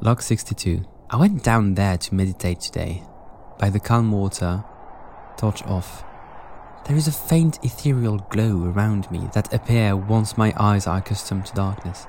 Log 62. I went down there to meditate today. By the calm water, torch off. There is a faint ethereal glow around me that appears once my eyes are accustomed to darkness.